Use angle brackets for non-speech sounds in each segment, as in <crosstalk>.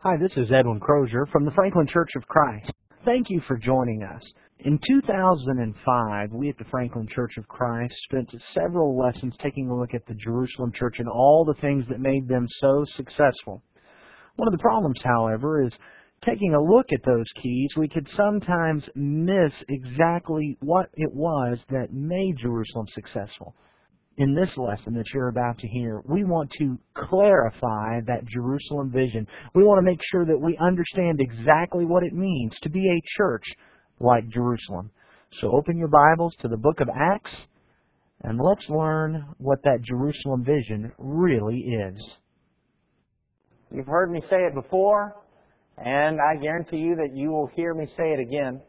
Hi, this is Edwin Crozier from the Franklin Church of Christ. Thank you for joining us. In 2005, we at the Franklin Church of Christ spent several lessons taking a look at the Jerusalem church and all the things that made them so successful. One of the problems, however, is taking a look at those keys, we could sometimes miss exactly what it was that made Jerusalem successful. In this lesson that you're about to hear, we want to clarify that Jerusalem vision. We want to make sure that we understand exactly what it means to be a church like Jerusalem. So open your Bibles to the book of Acts and let's learn what that Jerusalem vision really is. You've heard me say it before, and I guarantee you that you will hear me say it again.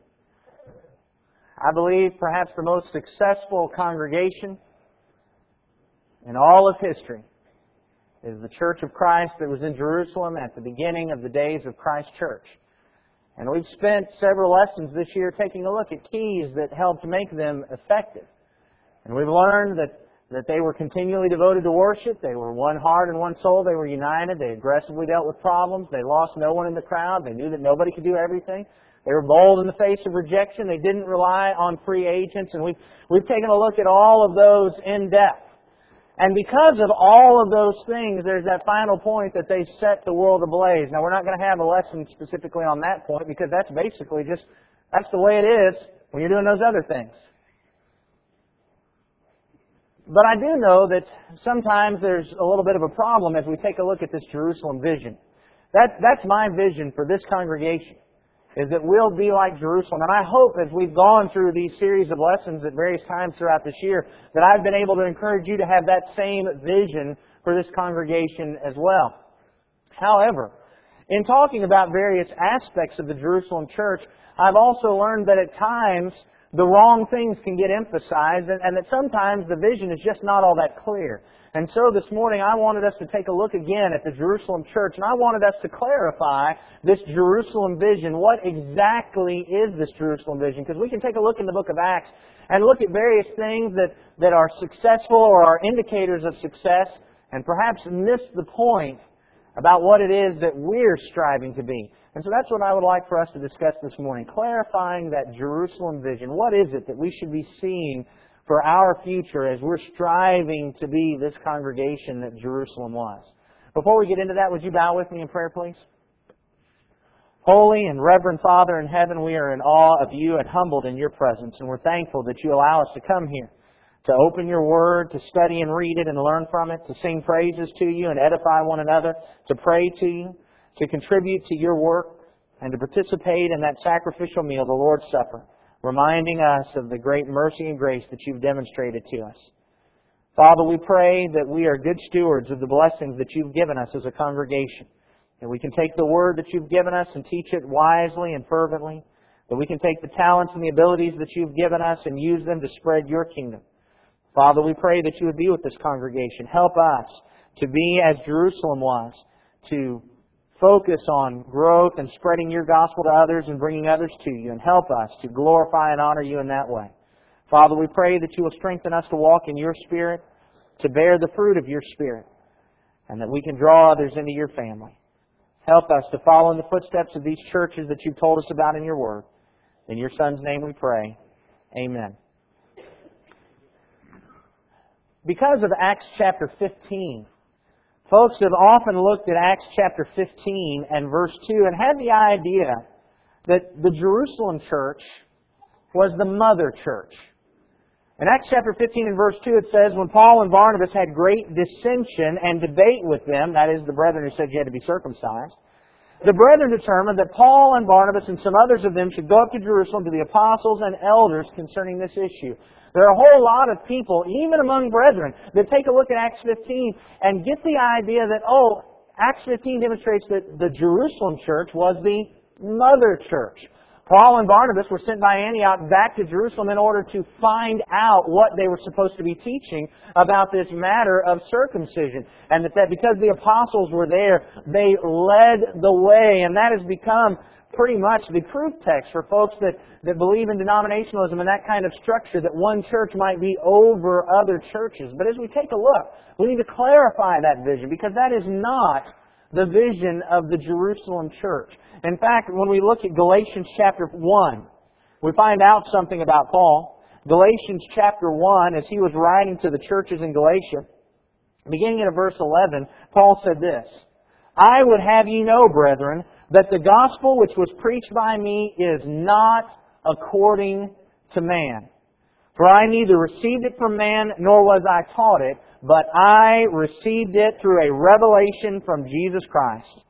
I believe perhaps the most successful congregation in all of history is the Church of Christ that was in Jerusalem at the beginning of the days of Christ Church. And we've spent several lessons this year taking a look at keys that helped make them effective. And we've learned that, that they were continually devoted to worship. They were one heart and one soul. They were united. They aggressively dealt with problems. They lost no one in the crowd. They knew that nobody could do everything. They were bold in the face of rejection. They didn't rely on free agents. And we've, we've taken a look at all of those in depth. And because of all of those things, there's that final point that they set the world ablaze. Now, we're not going to have a lesson specifically on that point because that's basically just, that's the way it is when you're doing those other things. But I do know that sometimes there's a little bit of a problem as we take a look at this Jerusalem vision. That, that's my vision for this congregation is that we'll be like Jerusalem. And I hope as we've gone through these series of lessons at various times throughout this year, that I've been able to encourage you to have that same vision for this congregation as well. However, in talking about various aspects of the Jerusalem church, I've also learned that at times the wrong things can get emphasized and, and that sometimes the vision is just not all that clear. And so this morning I wanted us to take a look again at the Jerusalem church and I wanted us to clarify this Jerusalem vision. What exactly is this Jerusalem vision? Because we can take a look in the book of Acts and look at various things that, that are successful or are indicators of success and perhaps miss the point about what it is that we're striving to be. And so that's what I would like for us to discuss this morning, clarifying that Jerusalem vision. What is it that we should be seeing for our future as we're striving to be this congregation that Jerusalem was. Before we get into that, would you bow with me in prayer, please? Holy and Reverend Father in heaven, we are in awe of you and humbled in your presence, and we're thankful that you allow us to come here, to open your word, to study and read it and learn from it, to sing praises to you and edify one another, to pray to you, to contribute to your work, and to participate in that sacrificial meal, the Lord's Supper reminding us of the great mercy and grace that you've demonstrated to us. Father, we pray that we are good stewards of the blessings that you've given us as a congregation. That we can take the word that you've given us and teach it wisely and fervently. That we can take the talents and the abilities that you've given us and use them to spread your kingdom. Father, we pray that you would be with this congregation. Help us to be as Jerusalem was, to focus on growth and spreading your gospel to others and bringing others to you and help us to glorify and honor you in that way. Father, we pray that you will strengthen us to walk in your spirit, to bear the fruit of your spirit, and that we can draw others into your family. Help us to follow in the footsteps of these churches that you've told us about in your word. In your son's name we pray. Amen. Because of Acts chapter 15, Folks have often looked at Acts chapter 15 and verse 2 and had the idea that the Jerusalem church was the mother church. In Acts chapter 15 and verse 2 it says, When Paul and Barnabas had great dissension and debate with them, that is, the brethren who said you had to be circumcised, the brethren determined that Paul and Barnabas and some others of them should go up to Jerusalem to the apostles and elders concerning this issue. There are a whole lot of people, even among brethren, that take a look at Acts 15 and get the idea that, oh, Acts 15 demonstrates that the Jerusalem church was the mother church. Paul and Barnabas were sent by Antioch back to Jerusalem in order to find out what they were supposed to be teaching about this matter of circumcision. And that, that because the apostles were there, they led the way. And that has become pretty much the proof text for folks that, that believe in denominationalism and that kind of structure that one church might be over other churches. But as we take a look, we need to clarify that vision because that is not the vision of the Jerusalem church. In fact, when we look at Galatians chapter 1, we find out something about Paul. Galatians chapter 1, as he was writing to the churches in Galatia, beginning at verse 11, Paul said this, I would have you know, brethren, that the gospel which was preached by me is not according to man. For I neither received it from man, nor was I taught it, but I received it through a revelation from Jesus Christ.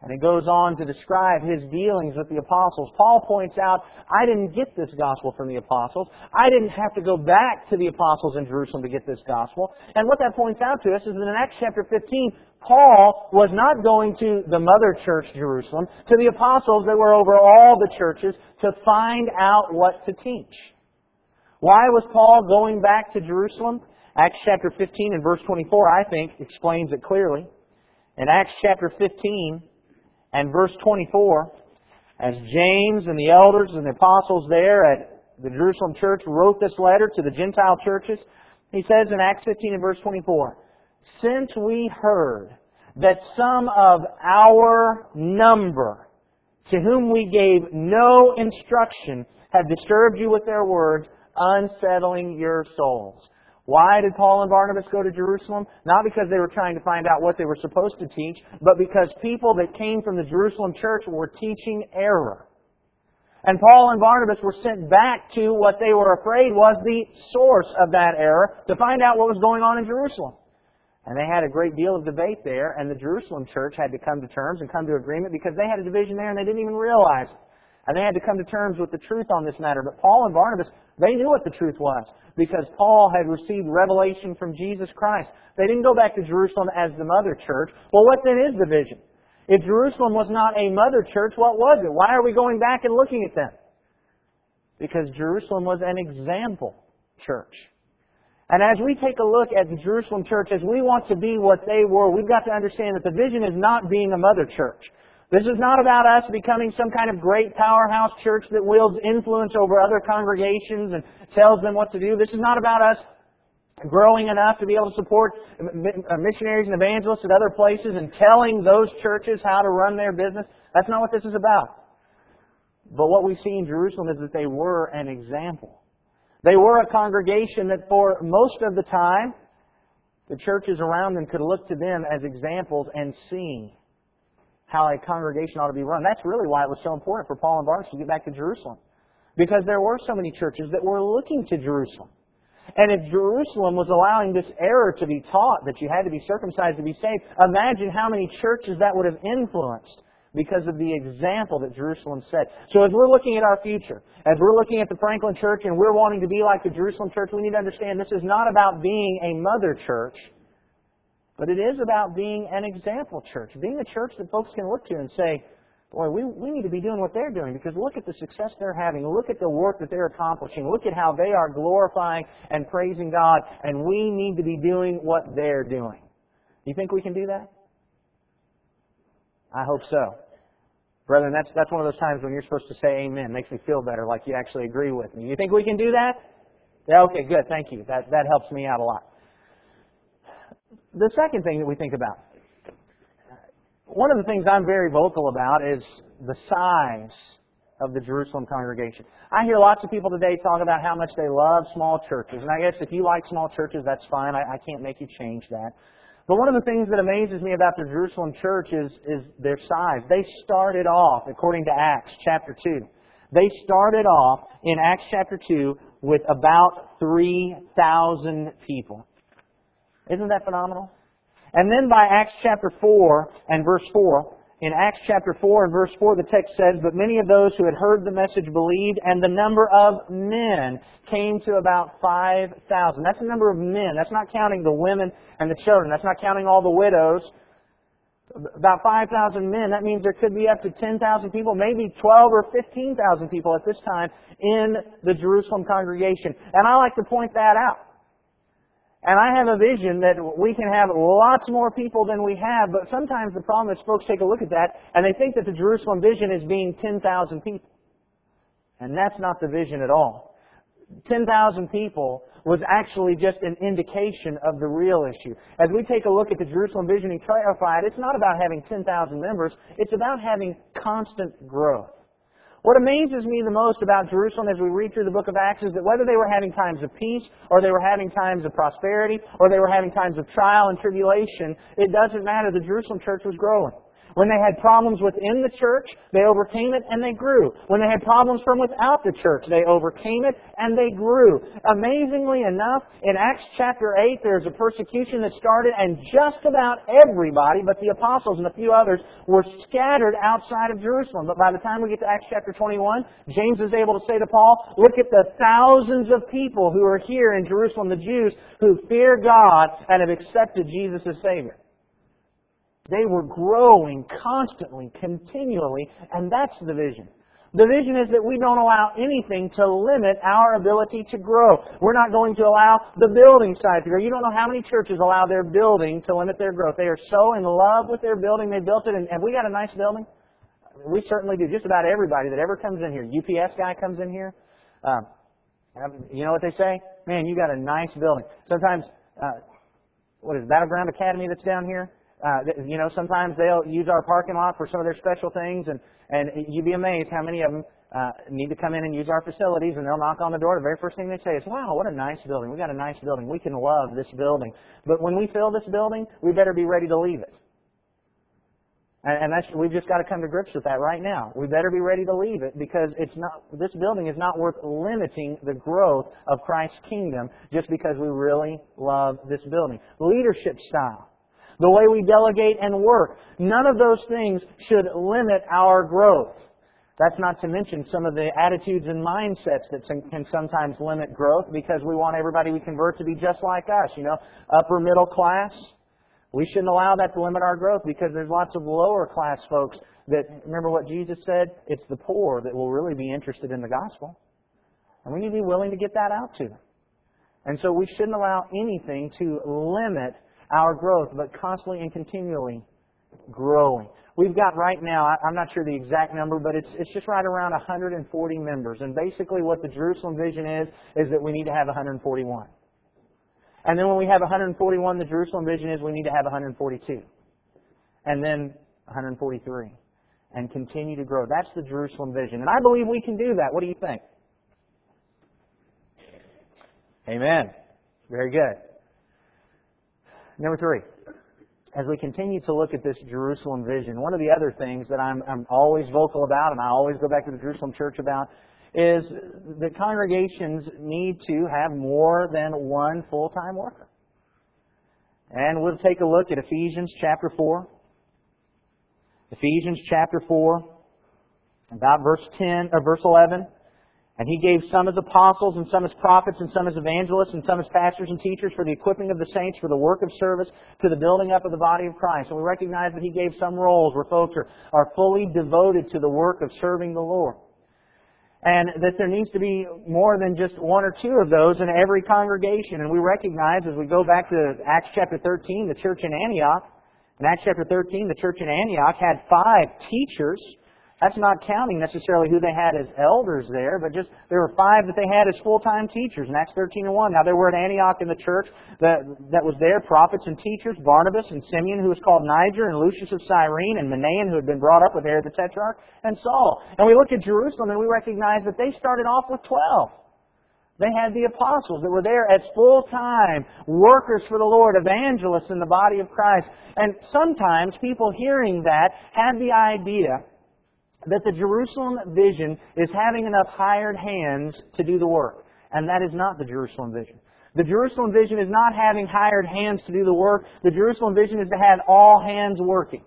And it goes on to describe his dealings with the apostles. Paul points out, I didn't get this gospel from the apostles. I didn't have to go back to the apostles in Jerusalem to get this gospel. And what that points out to us is that in Acts chapter 15, Paul was not going to the mother church, Jerusalem, to the apostles that were over all the churches to find out what to teach. Why was Paul going back to Jerusalem? Acts chapter 15 and verse 24, I think, explains it clearly. In Acts chapter 15, and verse 24, as James and the elders and the apostles there at the Jerusalem church wrote this letter to the Gentile churches, he says in Acts 15 and verse 24, Since we heard that some of our number, to whom we gave no instruction, have disturbed you with their words, unsettling your souls. Why did Paul and Barnabas go to Jerusalem? Not because they were trying to find out what they were supposed to teach, but because people that came from the Jerusalem church were teaching error. And Paul and Barnabas were sent back to what they were afraid was the source of that error to find out what was going on in Jerusalem. And they had a great deal of debate there, and the Jerusalem church had to come to terms and come to agreement because they had a division there and they didn't even realize it. And they had to come to terms with the truth on this matter. But Paul and Barnabas, they knew what the truth was because Paul had received revelation from Jesus Christ. They didn't go back to Jerusalem as the mother church. Well, what then is the vision? If Jerusalem was not a mother church, what was it? Why are we going back and looking at them? Because Jerusalem was an example church. And as we take a look at the Jerusalem church, as we want to be what they were, we've got to understand that the vision is not being a mother church. This is not about us becoming some kind of great powerhouse church that wields influence over other congregations and tells them what to do. This is not about us growing enough to be able to support uh, missionaries and evangelists at other places and telling those churches how to run their business. That's not what this is about. But what we see in Jerusalem is that they were an example. They were a congregation that for most of the time, the churches around them could look to them as examples and see how a congregation ought to be run. That's really why it was so important for Paul and Barnabas to get back to Jerusalem. Because there were so many churches that were looking to Jerusalem. And if Jerusalem was allowing this error to be taught, that you had to be circumcised to be saved, imagine how many churches that would have influenced because of the example that Jerusalem set. So as we're looking at our future, as we're looking at the Franklin Church and we're wanting to be like the Jerusalem Church, we need to understand this is not about being a mother church. But it is about being an example church, being a church that folks can look to and say, boy, we, we need to be doing what they're doing because look at the success they're having. Look at the work that they're accomplishing. Look at how they are glorifying and praising God, and we need to be doing what they're doing. You think we can do that? I hope so. Brethren, that's, that's one of those times when you're supposed to say amen. Makes me feel better, like you actually agree with me. You think we can do that? Yeah, okay, good. Thank you. That, that helps me out a lot. The second thing that we think about, one of the things I'm very vocal about is the size of the Jerusalem congregation. I hear lots of people today talk about how much they love small churches. And I guess if you like small churches, that's fine. I, I can't make you change that. But one of the things that amazes me about the Jerusalem church is, is their size. They started off, according to Acts chapter 2, they started off in Acts chapter 2 with about 3,000 people. Isn't that phenomenal? And then by Acts chapter 4 and verse 4, in Acts chapter 4 and verse 4, the text says, But many of those who had heard the message believed, and the number of men came to about 5,000. That's the number of men. That's not counting the women and the children. That's not counting all the widows. About 5,000 men. That means there could be up to 10,000 people, maybe 12 or 15,000 people at this time in the Jerusalem congregation. And I like to point that out. And I have a vision that we can have lots more people than we have, but sometimes the problem is folks take a look at that and they think that the Jerusalem vision is being 10,000 people. And that's not the vision at all. 10,000 people was actually just an indication of the real issue. As we take a look at the Jerusalem vision and clarify it, it's not about having 10,000 members, it's about having constant growth. What amazes me the most about Jerusalem as we read through the book of Acts is that whether they were having times of peace, or they were having times of prosperity, or they were having times of trial and tribulation, it doesn't matter. The Jerusalem church was growing. When they had problems within the church, they overcame it and they grew. When they had problems from without the church, they overcame it and they grew. Amazingly enough, in Acts chapter 8, there's a persecution that started and just about everybody, but the apostles and a few others, were scattered outside of Jerusalem. But by the time we get to Acts chapter 21, James is able to say to Paul, look at the thousands of people who are here in Jerusalem, the Jews, who fear God and have accepted Jesus as Savior. They were growing constantly, continually, and that's the vision. The vision is that we don't allow anything to limit our ability to grow. We're not going to allow the building size to grow. You don't know how many churches allow their building to limit their growth. They are so in love with their building, they built it, and have we got a nice building? We certainly do. Just about everybody that ever comes in here. UPS guy comes in here. Um, you know what they say? Man, you got a nice building. Sometimes, uh, what is it, Battleground Academy that's down here? Uh, you know, sometimes they'll use our parking lot for some of their special things, and and you'd be amazed how many of them uh, need to come in and use our facilities, and they'll knock on the door. The very first thing they say is, "Wow, what a nice building! We got a nice building. We can love this building." But when we fill this building, we better be ready to leave it. And, and that's we've just got to come to grips with that right now. We better be ready to leave it because it's not. This building is not worth limiting the growth of Christ's kingdom just because we really love this building. Leadership style the way we delegate and work. None of those things should limit our growth. That's not to mention some of the attitudes and mindsets that can sometimes limit growth because we want everybody we convert to be just like us, you know, upper middle class. We shouldn't allow that to limit our growth because there's lots of lower class folks that, remember what Jesus said? It's the poor that will really be interested in the gospel. And we need to be willing to get that out to them. And so we shouldn't allow anything to limit our growth, but constantly and continually growing. We've got right now, I'm not sure the exact number, but it's, it's just right around 140 members. And basically what the Jerusalem vision is, is that we need to have 141. And then when we have 141, the Jerusalem vision is we need to have 142. And then 143. And continue to grow. That's the Jerusalem vision. And I believe we can do that. What do you think? Amen. Very good. Number three, as we continue to look at this Jerusalem vision, one of the other things that I'm, I'm always vocal about, and I always go back to the Jerusalem church about, is that congregations need to have more than one full-time worker. And we'll take a look at Ephesians chapter 4. Ephesians chapter 4, about verse 10, or verse 11. And he gave some as apostles, and some as prophets, and some as evangelists, and some as pastors and teachers for the equipping of the saints, for the work of service, to the building up of the body of Christ. And we recognize that he gave some roles where folks are, are fully devoted to the work of serving the Lord. And that there needs to be more than just one or two of those in every congregation. And we recognize as we go back to Acts chapter 13, the church in Antioch, in Acts chapter 13, the church in Antioch had five teachers that's not counting necessarily who they had as elders there, but just there were five that they had as full-time teachers in Acts 13 and 1. Now there were at Antioch in the church that, that was there, prophets and teachers, Barnabas and Simeon, who was called Niger, and Lucius of Cyrene, and Manaen, who had been brought up with Herod the Tetrarch, and Saul. And we look at Jerusalem and we recognize that they started off with 12. They had the apostles that were there as full-time workers for the Lord, evangelists in the body of Christ. And sometimes people hearing that had the idea that the Jerusalem vision is having enough hired hands to do the work. And that is not the Jerusalem vision. The Jerusalem vision is not having hired hands to do the work. The Jerusalem vision is to have all hands working.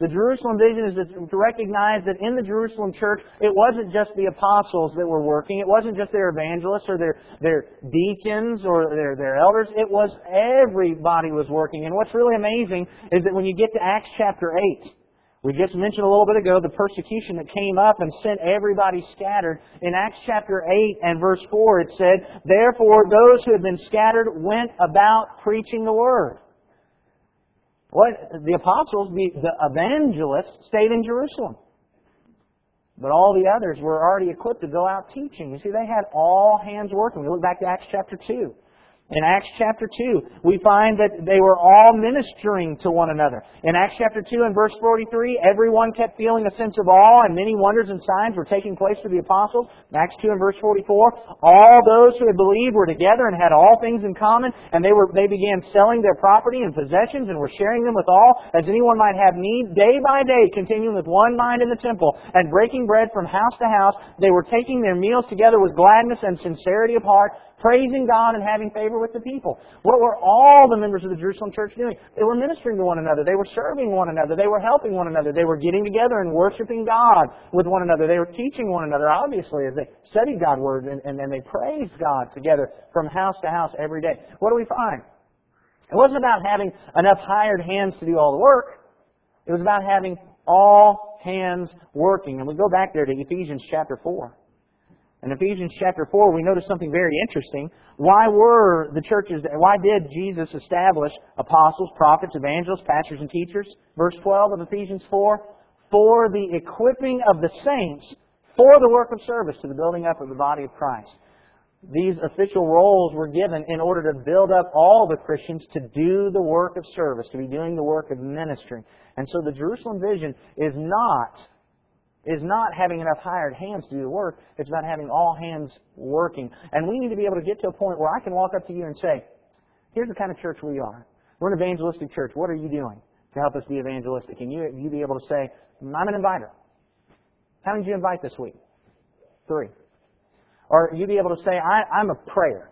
The Jerusalem vision is to recognize that in the Jerusalem church, it wasn't just the apostles that were working. It wasn't just their evangelists or their, their deacons or their, their elders. It was everybody was working. And what's really amazing is that when you get to Acts chapter 8, we just mentioned a little bit ago the persecution that came up and sent everybody scattered. In Acts chapter 8 and verse 4 it said, Therefore those who had been scattered went about preaching the word. What the apostles, the, the evangelists, stayed in Jerusalem. But all the others were already equipped to go out teaching. You see, they had all hands working. We look back to Acts chapter 2. In Acts chapter 2, we find that they were all ministering to one another. In Acts chapter 2 and verse 43, everyone kept feeling a sense of awe and many wonders and signs were taking place for the apostles. In Acts 2 and verse 44, all those who had believed were together and had all things in common and they were, they began selling their property and possessions and were sharing them with all as anyone might have need day by day, continuing with one mind in the temple and breaking bread from house to house. They were taking their meals together with gladness and sincerity of heart praising God and having favor with the people. What were all the members of the Jerusalem church doing? They were ministering to one another. They were serving one another. They were helping one another. They were getting together and worshiping God with one another. They were teaching one another, obviously, as they studied God's Word and, and they praised God together from house to house every day. What do we find? It wasn't about having enough hired hands to do all the work. It was about having all hands working. And we go back there to Ephesians chapter 4. In Ephesians chapter 4, we notice something very interesting. Why were the churches, why did Jesus establish apostles, prophets, evangelists, pastors, and teachers? Verse 12 of Ephesians 4, for the equipping of the saints for the work of service to the building up of the body of Christ. These official roles were given in order to build up all the Christians to do the work of service, to be doing the work of ministry. And so the Jerusalem vision is not is not having enough hired hands to do the work. It's about having all hands working. And we need to be able to get to a point where I can walk up to you and say, here's the kind of church we are. We're an evangelistic church. What are you doing to help us be evangelistic? And you, you be able to say, I'm an inviter. How many did you invite this week? Three. Or you be able to say, I, I'm a prayer.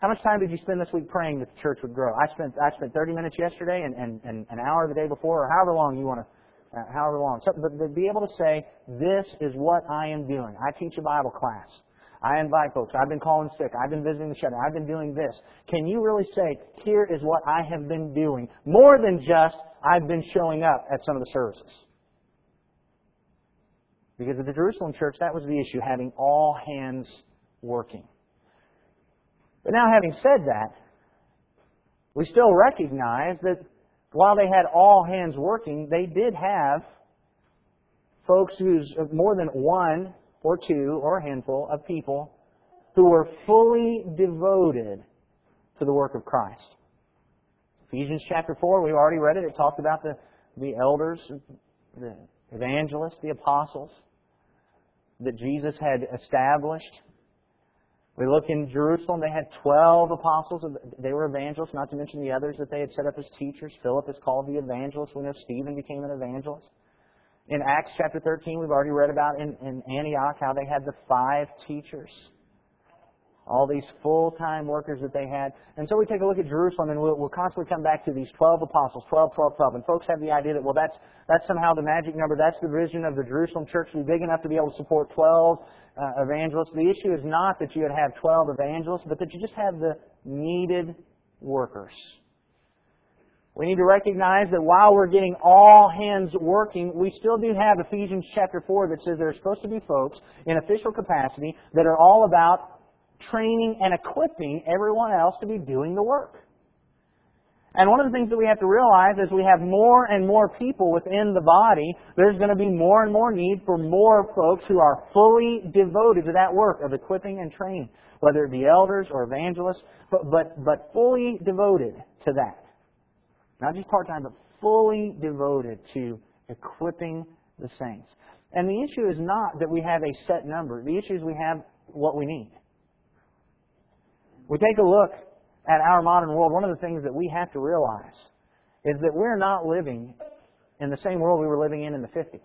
How much time did you spend this week praying that the church would grow? I spent I spent 30 minutes yesterday and, and, and an hour the day before, or however long you want to uh, however long. So, but, but be able to say, this is what I am doing. I teach a Bible class. I invite folks. I've been calling sick. I've been visiting the shelter. I've been doing this. Can you really say, here is what I have been doing? More than just, I've been showing up at some of the services. Because at the Jerusalem church, that was the issue, having all hands working. But now having said that, we still recognize that while they had all hands working, they did have folks who's more than one or two or a handful of people who were fully devoted to the work of Christ. Ephesians chapter 4, we've already read it. It talked about the, the elders, the evangelists, the apostles that Jesus had established we look in Jerusalem, they had 12 apostles. They were evangelists, not to mention the others that they had set up as teachers. Philip is called the evangelist. We know Stephen became an evangelist. In Acts chapter 13, we've already read about in, in Antioch how they had the five teachers all these full-time workers that they had. And so we take a look at Jerusalem and we'll, we'll, constantly come back to these 12 apostles, 12, 12, 12. And folks have the idea that, well, that's, that's somehow the magic number. That's the vision of the Jerusalem church to be big enough to be able to support 12 uh, evangelists. The issue is not that you would have 12 evangelists, but that you just have the needed workers. We need to recognize that while we're getting all hands working, we still do have Ephesians chapter 4 that says there are supposed to be folks in official capacity that are all about training and equipping everyone else to be doing the work. And one of the things that we have to realize is we have more and more people within the body, there's going to be more and more need for more folks who are fully devoted to that work of equipping and training, whether it be elders or evangelists, but, but, but fully devoted to that. Not just part-time, but fully devoted to equipping the saints. And the issue is not that we have a set number. The issue is we have what we need we take a look at our modern world, one of the things that we have to realize is that we're not living in the same world we were living in in the 50s.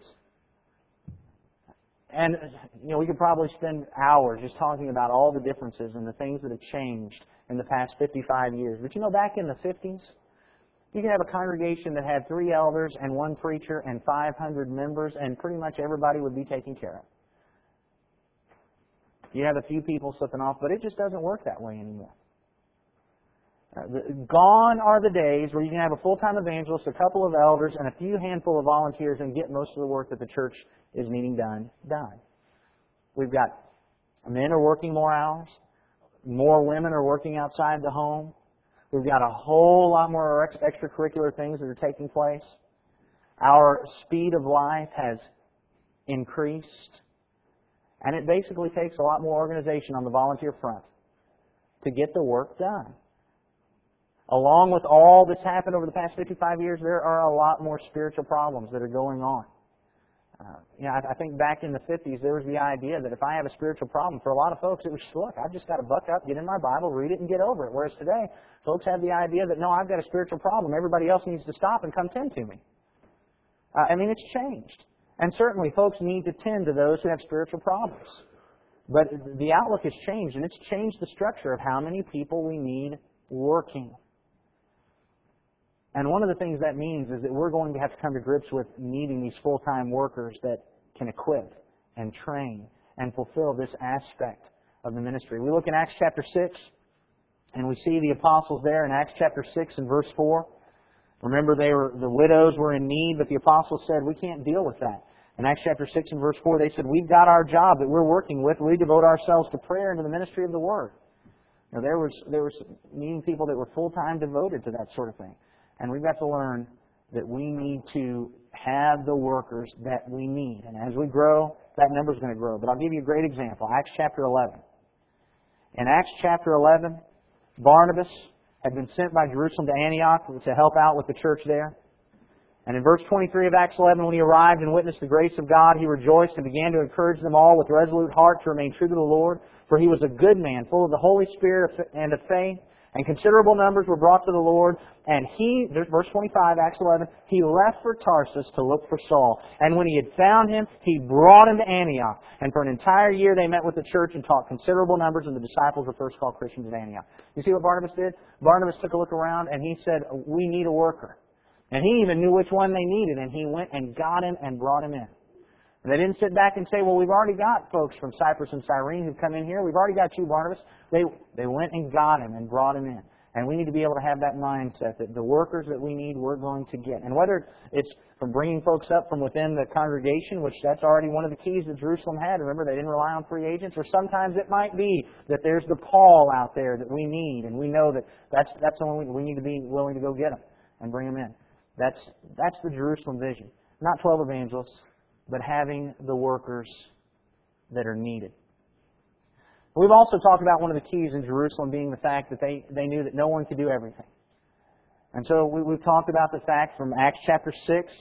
And, you know, we could probably spend hours just talking about all the differences and the things that have changed in the past 55 years. But you know, back in the 50s, you could have a congregation that had three elders and one preacher and 500 members, and pretty much everybody would be taken care of. You have a few people slipping off, but it just doesn't work that way anymore. Uh, gone are the days where you can have a full-time evangelist, a couple of elders, and a few handful of volunteers and get most of the work that the church is needing done done. We've got men are working more hours, more women are working outside the home. We've got a whole lot more extracurricular things that are taking place. Our speed of life has increased. And it basically takes a lot more organization on the volunteer front to get the work done. Along with all that's happened over the past 55 years, there are a lot more spiritual problems that are going on. Uh, you know, I, I think back in the 50s, there was the idea that if I have a spiritual problem, for a lot of folks, it was, look, I've just got to buck up, get in my Bible, read it, and get over it. Whereas today, folks have the idea that, no, I've got a spiritual problem. Everybody else needs to stop and come tend to me. Uh, I mean, it's changed. And certainly, folks need to tend to those who have spiritual problems. But the outlook has changed, and it's changed the structure of how many people we need working. And one of the things that means is that we're going to have to come to grips with needing these full-time workers that can equip and train and fulfill this aspect of the ministry. We look in Acts chapter 6, and we see the apostles there in Acts chapter 6 and verse 4. Remember, they were, the widows were in need, but the apostles said, we can't deal with that. In Acts chapter 6 and verse 4, they said, we've got our job that we're working with. We devote ourselves to prayer and to the ministry of the Word. Now, there was, there was meeting people that were full-time devoted to that sort of thing. And we've got to learn that we need to have the workers that we need. And as we grow, that number is going to grow. But I'll give you a great example. Acts chapter 11. In Acts chapter 11, Barnabas had been sent by Jerusalem to Antioch to help out with the church there. And in verse 23 of Acts 11, when he arrived and witnessed the grace of God, he rejoiced and began to encourage them all with resolute heart to remain true to the Lord. For he was a good man, full of the Holy Spirit and of faith and considerable numbers were brought to the Lord, and he, verse 25, Acts 11, he left for Tarsus to look for Saul. And when he had found him, he brought him to Antioch. And for an entire year they met with the church and taught considerable numbers, and the disciples were first called Christians in Antioch. You see what Barnabas did? Barnabas took a look around and he said, we need a worker. And he even knew which one they needed, and he went and got him and brought him in. And they didn't sit back and say, well, we've already got folks from Cyprus and Cyrene who've come in here. We've already got you, Barnabas. They, they went and got him and brought him in. And we need to be able to have that mindset that the workers that we need, we're going to get. And whether it's from bringing folks up from within the congregation, which that's already one of the keys that Jerusalem had. Remember, they didn't rely on free agents. Or sometimes it might be that there's the Paul out there that we need, and we know that that's, that's the one we, need to be willing to go get them and bring them in. That's, that's the Jerusalem vision. Not 12 evangelists, but having the workers that are needed. We've also talked about one of the keys in Jerusalem being the fact that they, they knew that no one could do everything. And so we, we've talked about the fact from Acts chapter 6,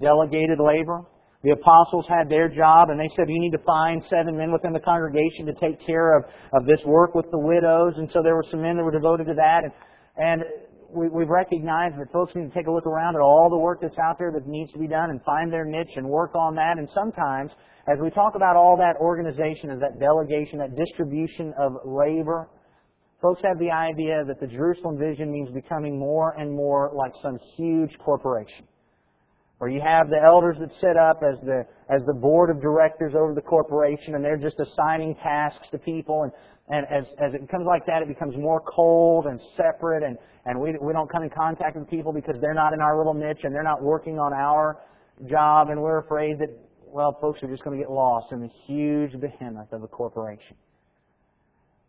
delegated labor. The apostles had their job and they said, you need to find seven men within the congregation to take care of, of this work with the widows. And so there were some men that were devoted to that. And, and we, we've recognized that folks need to take a look around at all the work that's out there that needs to be done and find their niche and work on that. And sometimes, as we talk about all that organization and that delegation, that distribution of labor, folks have the idea that the Jerusalem vision means becoming more and more like some huge corporation. Or you have the elders that sit up as the as the board of directors over the corporation and they're just assigning tasks to people and and as, as it becomes like that, it becomes more cold and separate, and, and we, we don't come in contact with people because they're not in our little niche and they're not working on our job, and we're afraid that, well, folks are just going to get lost in the huge behemoth of a corporation.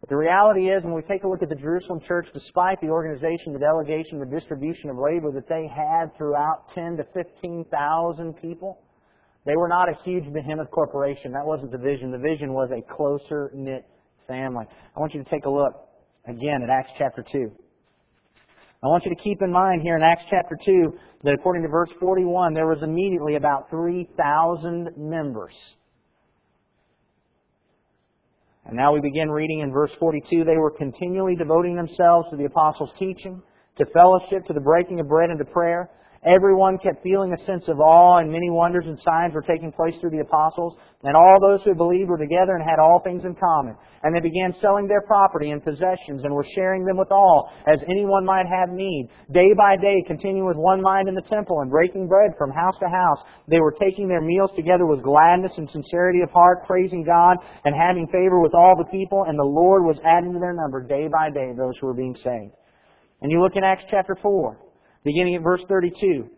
But the reality is, when we take a look at the Jerusalem church, despite the organization, the delegation, the distribution of labor that they had throughout 10 to 15,000 people, they were not a huge behemoth corporation. That wasn't the vision. The vision was a closer knit family. I want you to take a look again at Acts chapter 2. I want you to keep in mind here in Acts chapter 2 that according to verse 41, there was immediately about 3,000 members. And now we begin reading in verse 42. They were continually devoting themselves to the apostles' teaching, to fellowship, to the breaking of bread, and to prayer. Everyone kept feeling a sense of awe, and many wonders and signs were taking place through the apostles. And all those who believed were together and had all things in common. And they began selling their property and possessions and were sharing them with all, as anyone might have need. Day by day, continuing with one mind in the temple and breaking bread from house to house. They were taking their meals together with gladness and sincerity of heart, praising God and having favor with all the people. And the Lord was adding to their number day by day those who were being saved. And you look in Acts chapter 4 beginning at verse 32.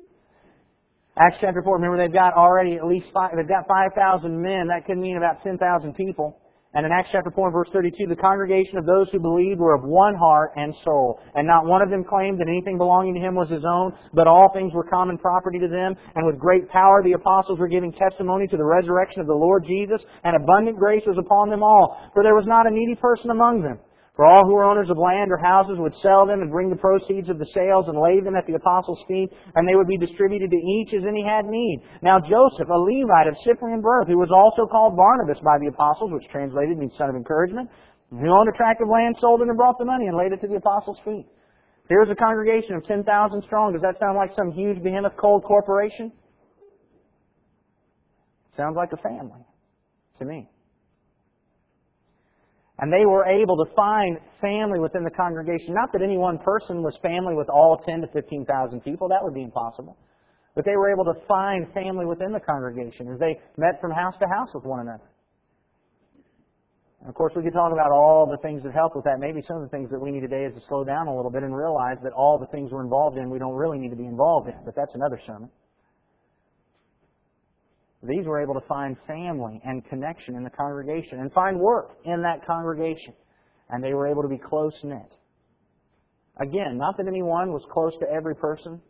Acts chapter 4, remember they've got already at least five, they've got 5,000 men. That could mean about 10,000 people. And in Acts chapter 4 verse 32, the congregation of those who believed were of one heart and soul. And not one of them claimed that anything belonging to him was his own, but all things were common property to them. And with great power the apostles were giving testimony to the resurrection of the Lord Jesus, and abundant grace was upon them all. For there was not a needy person among them. For all who were owners of land or houses would sell them and bring the proceeds of the sales and lay them at the apostles' feet, and they would be distributed to each as any had need. Now Joseph, a Levite of Cyprian birth, who was also called Barnabas by the apostles, which translated means son of encouragement, who owned a tract of land, sold it and brought the money and laid it to the apostles' feet. There was a congregation of 10,000 strong. Does that sound like some huge behemoth cold corporation? Sounds like a family to me. And they were able to find family within the congregation. Not that any one person was family with all 10 to 15,000 people. That would be impossible. But they were able to find family within the congregation as they met from house to house with one another. And of course, we could talk about all the things that help with that. Maybe some of the things that we need today is to slow down a little bit and realize that all the things we're involved in, we don't really need to be involved in. But that's another sermon. These were able to find family and connection in the congregation and find work in that congregation. And they were able to be close knit. Again, not that anyone was close to every person,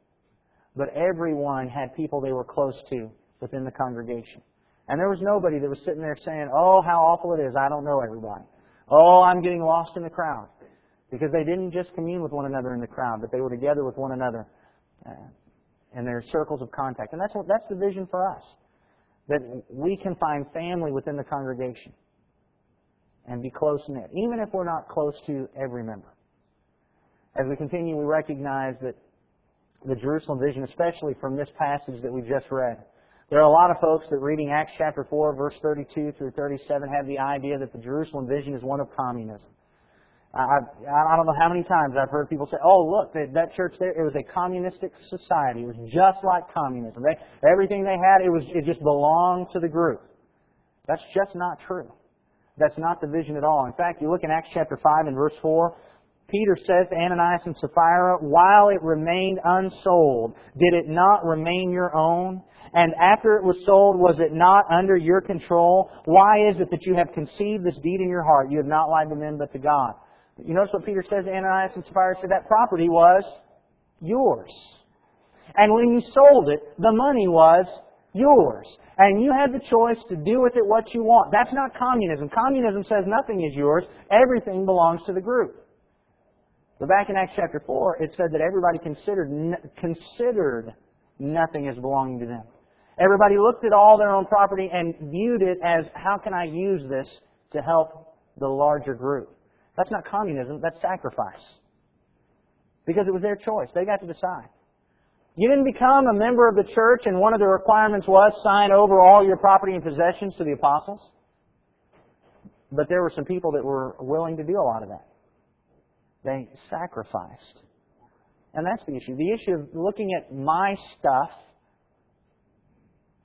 but everyone had people they were close to within the congregation. And there was nobody that was sitting there saying, Oh, how awful it is, I don't know everybody. Oh, I'm getting lost in the crowd. Because they didn't just commune with one another in the crowd, but they were together with one another uh, in their circles of contact. And that's what, that's the vision for us that we can find family within the congregation and be close knit, even if we're not close to every member. As we continue, we recognize that the Jerusalem vision, especially from this passage that we just read, there are a lot of folks that reading Acts chapter 4, verse 32 through 37 have the idea that the Jerusalem vision is one of communism. I, I don't know how many times I've heard people say, "Oh, look, that, that church there, it was a communistic society. It was just like communism. They, everything they had, it was it just belonged to the group." That's just not true. That's not the vision at all. In fact, you look in Acts chapter five and verse four. Peter says to Ananias and Sapphira, "While it remained unsold, did it not remain your own?" And after it was sold, was it not under your control? Why is it that you have conceived this deed in your heart? You have not lied to men but to God. You notice what Peter says to Ananias and Sapphira said that property was yours. And when you sold it, the money was yours. And you had the choice to do with it what you want. That's not communism. Communism says nothing is yours. Everything belongs to the group. But back in Acts chapter 4, it said that everybody considered, considered nothing as belonging to them. Everybody looked at all their own property and viewed it as, how can I use this to help the larger group? That's not communism, that's sacrifice. Because it was their choice. They got to decide. You didn't become a member of the church and one of the requirements was sign over all your property and possessions to the apostles. But there were some people that were willing to do a lot of that. They sacrificed. And that's the issue. The issue of looking at my stuff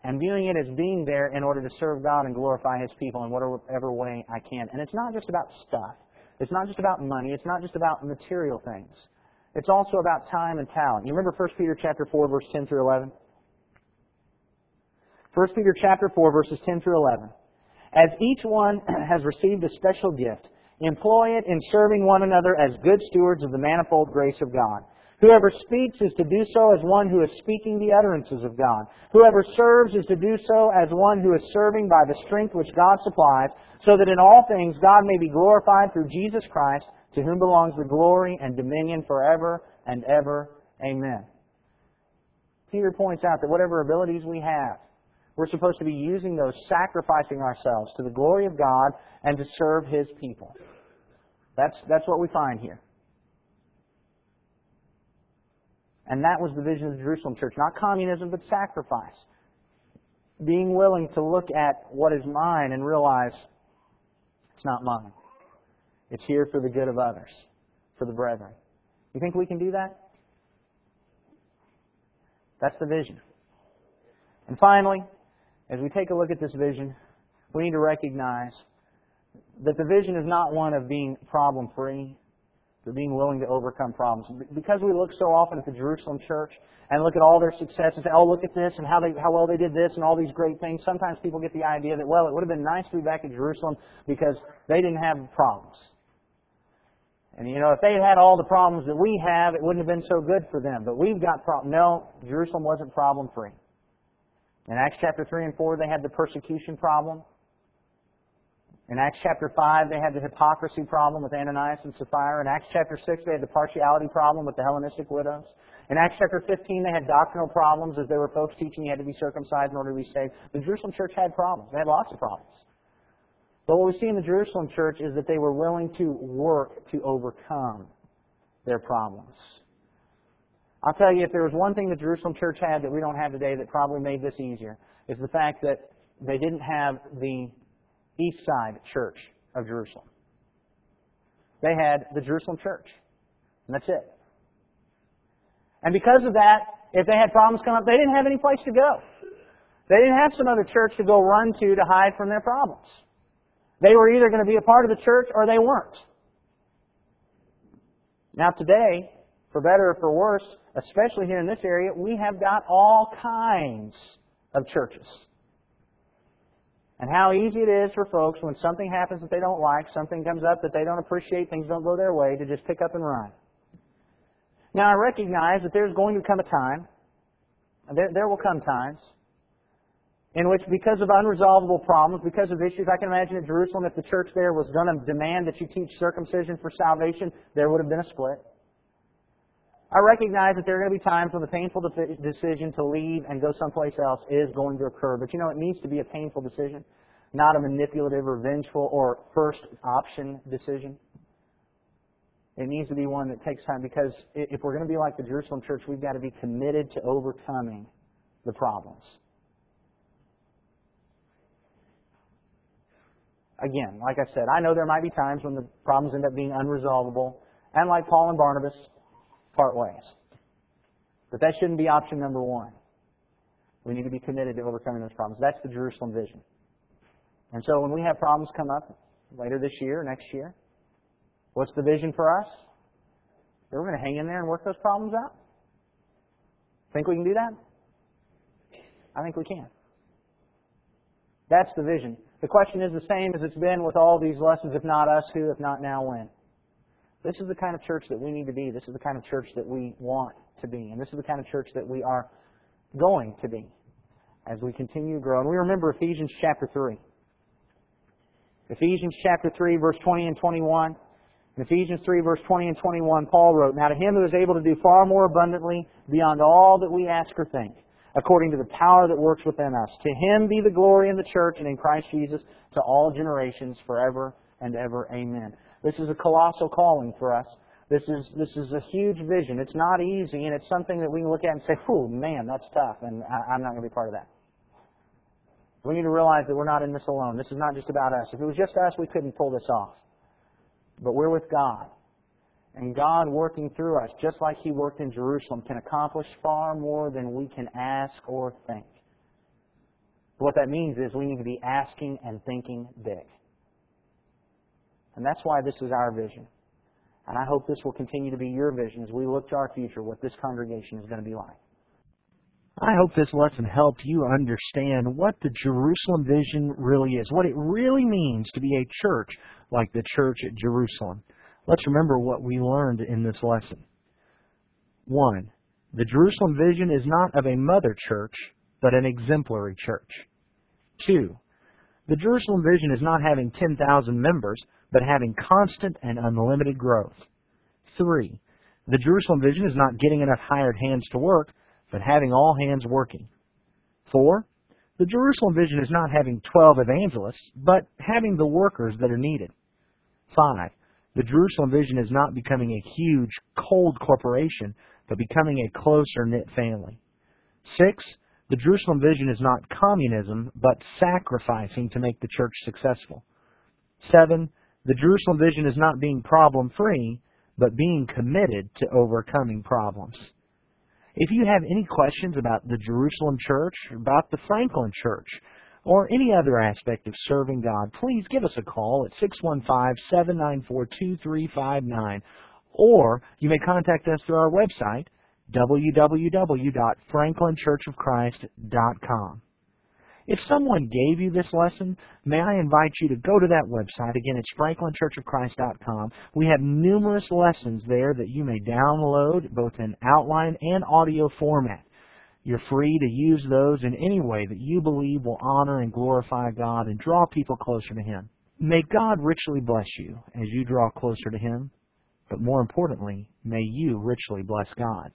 and viewing it as being there in order to serve God and glorify His people in whatever way I can. And it's not just about stuff. It's not just about money. It's not just about material things. It's also about time and talent. You remember 1 Peter chapter 4, verse 10 through 11? 1 Peter chapter 4, verses 10 through 11. As each one <clears throat> has received a special gift, employ it in serving one another as good stewards of the manifold grace of God. Whoever speaks is to do so as one who is speaking the utterances of God. Whoever serves is to do so as one who is serving by the strength which God supplies, so that in all things God may be glorified through Jesus Christ, to whom belongs the glory and dominion forever and ever. Amen. Peter points out that whatever abilities we have, we're supposed to be using those, sacrificing ourselves to the glory of God and to serve His people. That's, that's what we find here. And that was the vision of the Jerusalem church. Not communism, but sacrifice. Being willing to look at what is mine and realize it's not mine. It's here for the good of others, for the brethren. You think we can do that? That's the vision. And finally, as we take a look at this vision, we need to recognize that the vision is not one of being problem free, They're being willing to overcome problems. Because we look so often at the Jerusalem church and look at all their success and say, oh, look at this and how, they, how well they did this and all these great things, sometimes people get the idea that, well, it would have been nice to be back in Jerusalem because they didn't have problems. And you know, if they had had all the problems that we have, it wouldn't have been so good for them. But we've got problems. No, Jerusalem wasn't problem free. In Acts chapter 3 and 4, they had the persecution problem. In Acts chapter 5, they had the hypocrisy problem with Ananias and Sapphira. In Acts chapter 6, they had the partiality problem with the Hellenistic widows. In Acts chapter 15, they had doctrinal problems as there were folks teaching you had to be circumcised in order to be saved. The Jerusalem church had problems. They had lots of problems. But what we see in the Jerusalem church is that they were willing to work to overcome their problems. I'll tell you, if there was one thing the Jerusalem church had that we don't have today that probably made this easier, is the fact that they didn't have the east side church of Jerusalem. They had the Jerusalem church. And that's it. And because of that, if they had problems come up, they didn't have any place to go. They didn't have some other church to go run to to hide from their problems. They were either going to be a part of the church or they weren't. Now today, for better or for worse, especially here in this area, we have got all kinds of churches. And how easy it is for folks when something happens that they don't like, something comes up that they don't appreciate, things don't go their way, to just pick up and run. Now I recognize that there's going to come a time, there, there will come times, in which because of unresolvable problems, because of issues, I can imagine at Jerusalem if the church there was going to demand that you teach circumcision for salvation, there would have been a split. I recognize that there are going to be times when the painful de- decision to leave and go someplace else is going to occur. But you know, it needs to be a painful decision, not a manipulative or vengeful or first option decision. It needs to be one that takes time because if we're going to be like the Jerusalem church, we've got to be committed to overcoming the problems. Again, like I said, I know there might be times when the problems end up being unresolvable, and like Paul and Barnabas, part ways. But that shouldn't be option number one. We need to be committed to overcoming those problems. That's the Jerusalem vision. And so when we have problems come up later this year, next year, what's the vision for us? We're going to hang in there and work those problems out. Think we can do that? I think we can. That's the vision. The question is the same as it's been with all these lessons, if not us, who, if not now, when. This is the kind of church that we need to be. This is the kind of church that we want to be. And this is the kind of church that we are going to be as we continue to grow. And we remember Ephesians chapter 3. Ephesians chapter 3, verse 20 and 21. In Ephesians 3, verse 20 and 21, Paul wrote, Now to him who is able to do far more abundantly beyond all that we ask or think, according to the power that works within us. To him be the glory in the church and in Christ Jesus to all generations forever and ever. Amen. This is a colossal calling for us. This is, this is a huge vision. It's not easy, and it's something that we can look at and say, oh, man, that's tough," and I, I'm not going to be part of that. We need to realize that we're not in this alone. This is not just about us. If it was just us, we couldn't pull this off. But we're with God. And God working through us, just like He worked in Jerusalem, can accomplish far more than we can ask or think. What that means is we need to be asking and thinking big. And that's why this is our vision. And I hope this will continue to be your vision as we look to our future, what this congregation is going to be like. I hope this lesson helped you understand what the Jerusalem vision really is, what it really means to be a church like the church at Jerusalem. Let's remember what we learned in this lesson. One, the Jerusalem vision is not of a mother church, but an exemplary church. Two, the Jerusalem vision is not having 10,000 members, but having constant and unlimited growth. Three, the Jerusalem vision is not getting enough hired hands to work, but having all hands working. Four, the Jerusalem vision is not having 12 evangelists, but having the workers that are needed. Five, the Jerusalem vision is not becoming a huge, cold corporation, but becoming a closer knit family. Six, the Jerusalem vision is not communism, but sacrificing to make the church successful. Seven, the Jerusalem vision is not being problem free, but being committed to overcoming problems. If you have any questions about the Jerusalem church, about the Franklin church, or any other aspect of serving God, please give us a call at 615 794 2359 Or you may contact us through our website, www.franklinchurchofchrist.com. If someone gave you this lesson, may I invite you to go to that website. Again, it's franklinchurchofchrist.com. We have numerous lessons there that you may download both in outline and audio format. You're free to use those in any way that you believe will honor and glorify God and draw people closer to Him. May God richly bless you as you draw closer to Him, but more importantly, may you richly bless God.